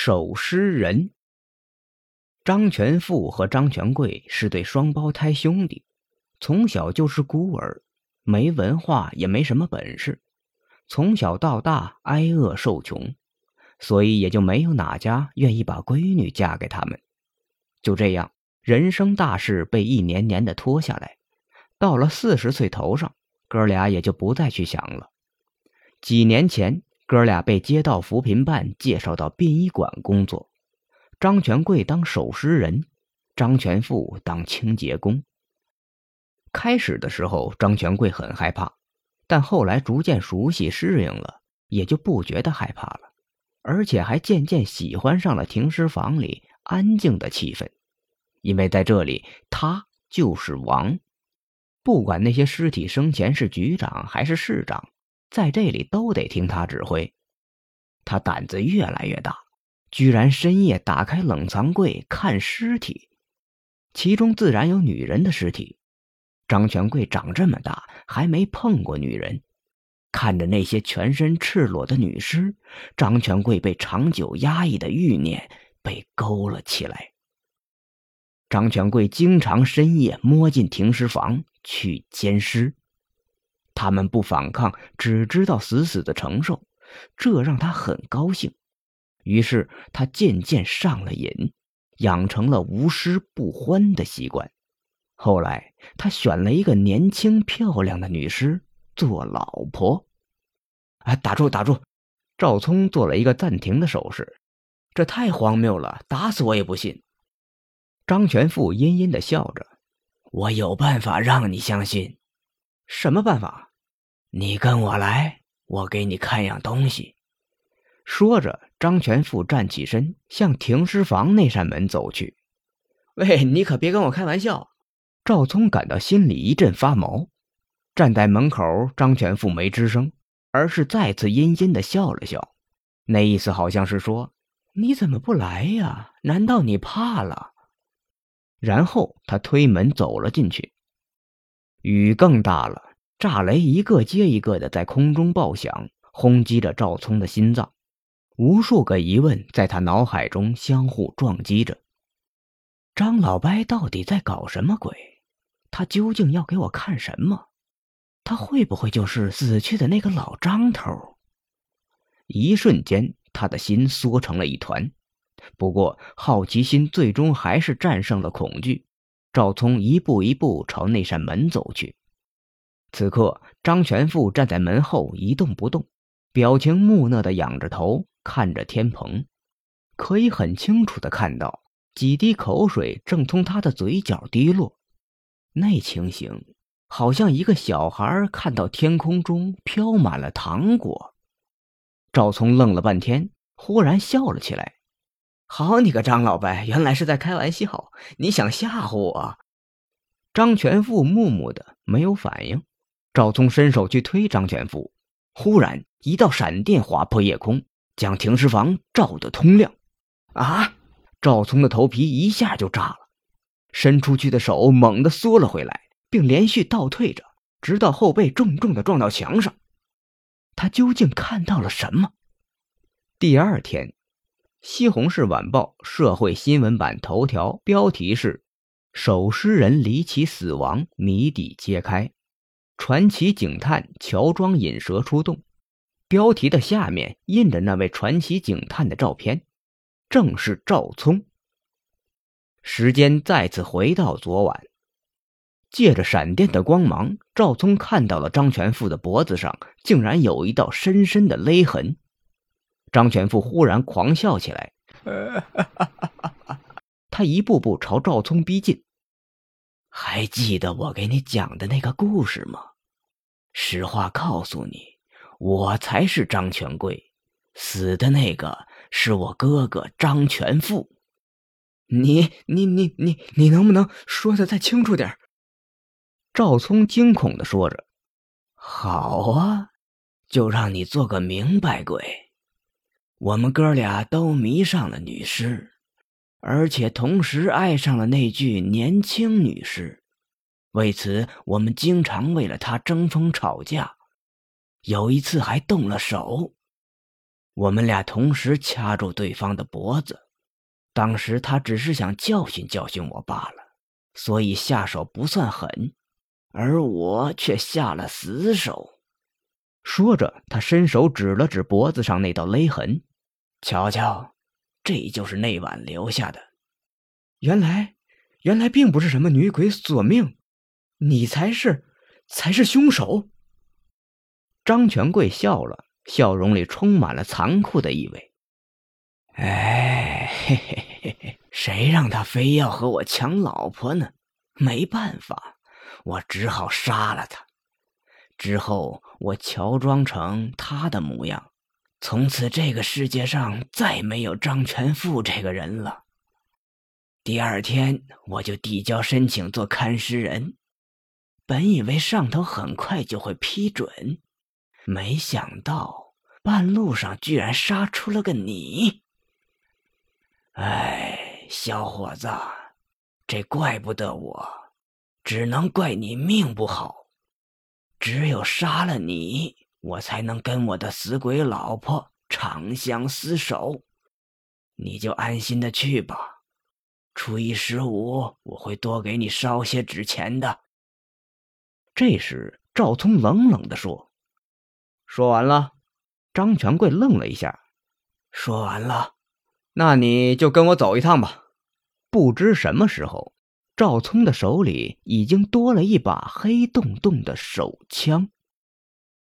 守尸人。张全富和张全贵是对双胞胎兄弟，从小就是孤儿，没文化也没什么本事，从小到大挨饿受穷，所以也就没有哪家愿意把闺女嫁给他们。就这样，人生大事被一年年的拖下来，到了四十岁头上，哥俩也就不再去想了。几年前。哥俩被街道扶贫办介绍到殡仪馆工作，张全贵当守尸人，张全富当清洁工。开始的时候，张全贵很害怕，但后来逐渐熟悉适应了，也就不觉得害怕了，而且还渐渐喜欢上了停尸房里安静的气氛，因为在这里他就是王，不管那些尸体生前是局长还是市长。在这里都得听他指挥，他胆子越来越大，居然深夜打开冷藏柜看尸体，其中自然有女人的尸体。张全贵长这么大还没碰过女人，看着那些全身赤裸的女尸，张全贵被长久压抑的欲念被勾了起来。张全贵经常深夜摸进停尸房去监尸。他们不反抗，只知道死死的承受，这让他很高兴。于是他渐渐上了瘾，养成了无尸不欢的习惯。后来他选了一个年轻漂亮的女尸做老婆。哎，打住打住！赵聪做了一个暂停的手势。这太荒谬了，打死我也不信。张全富阴阴的笑着：“我有办法让你相信。什么办法？”你跟我来，我给你看样东西。说着，张全富站起身，向停尸房那扇门走去。喂，你可别跟我开玩笑！赵聪感到心里一阵发毛。站在门口，张全富没吱声，而是再次阴阴的笑了笑，那意思好像是说：“你怎么不来呀？难道你怕了？”然后他推门走了进去。雨更大了。炸雷一个接一个的在空中爆响，轰击着赵聪的心脏。无数个疑问在他脑海中相互撞击着：张老伯到底在搞什么鬼？他究竟要给我看什么？他会不会就是死去的那个老张头？一瞬间，他的心缩成了一团。不过，好奇心最终还是战胜了恐惧。赵聪一步一步朝那扇门走去。此刻，张全富站在门后一动不动，表情木讷的仰着头看着天棚，可以很清楚的看到几滴口水正从他的嘴角滴落。那情形，好像一个小孩看到天空中飘满了糖果。赵聪愣了半天，忽然笑了起来：“好你个张老伯，原来是在开玩笑，你想吓唬我？”张全富木木的没有反应。赵聪伸手去推张全福，忽然一道闪电划破夜空，将停尸房照得通亮。啊！赵聪的头皮一下就炸了，伸出去的手猛地缩了回来，并连续倒退着，直到后背重重的撞到墙上。他究竟看到了什么？第二天，《西红柿晚报》社会新闻版头条标题是：“守尸人离奇死亡，谜底揭开。”传奇警探乔装引蛇出洞，标题的下面印着那位传奇警探的照片，正是赵聪。时间再次回到昨晚，借着闪电的光芒，赵聪看到了张全富的脖子上竟然有一道深深的勒痕。张全富忽然狂笑起来，他一步步朝赵聪逼近。还记得我给你讲的那个故事吗？实话告诉你，我才是张全贵，死的那个是我哥哥张全富。你你你你你能不能说的再清楚点赵聪惊恐的说着：“好啊，就让你做个明白鬼。我们哥俩都迷上了女尸。”而且同时爱上了那具年轻女尸，为此我们经常为了他争风吵架，有一次还动了手。我们俩同时掐住对方的脖子。当时他只是想教训教训我罢了，所以下手不算狠，而我却下了死手。说着，他伸手指了指脖子上那道勒痕：“瞧瞧，这就是那晚留下的。原来，原来并不是什么女鬼索命，你才是，才是凶手。”张权贵笑了。笑容里充满了残酷的意味。哎，嘿嘿嘿嘿，谁让他非要和我抢老婆呢？没办法，我只好杀了他。之后，我乔装成他的模样，从此这个世界上再没有张全富这个人了。第二天，我就递交申请做看尸人，本以为上头很快就会批准。没想到半路上居然杀出了个你！哎，小伙子，这怪不得我，只能怪你命不好。只有杀了你，我才能跟我的死鬼老婆长相厮守。你就安心的去吧，初一十五我会多给你烧些纸钱的。这时，赵聪冷冷的说。说完了，张权贵愣了一下。说完了，那你就跟我走一趟吧。不知什么时候，赵聪的手里已经多了一把黑洞洞的手枪。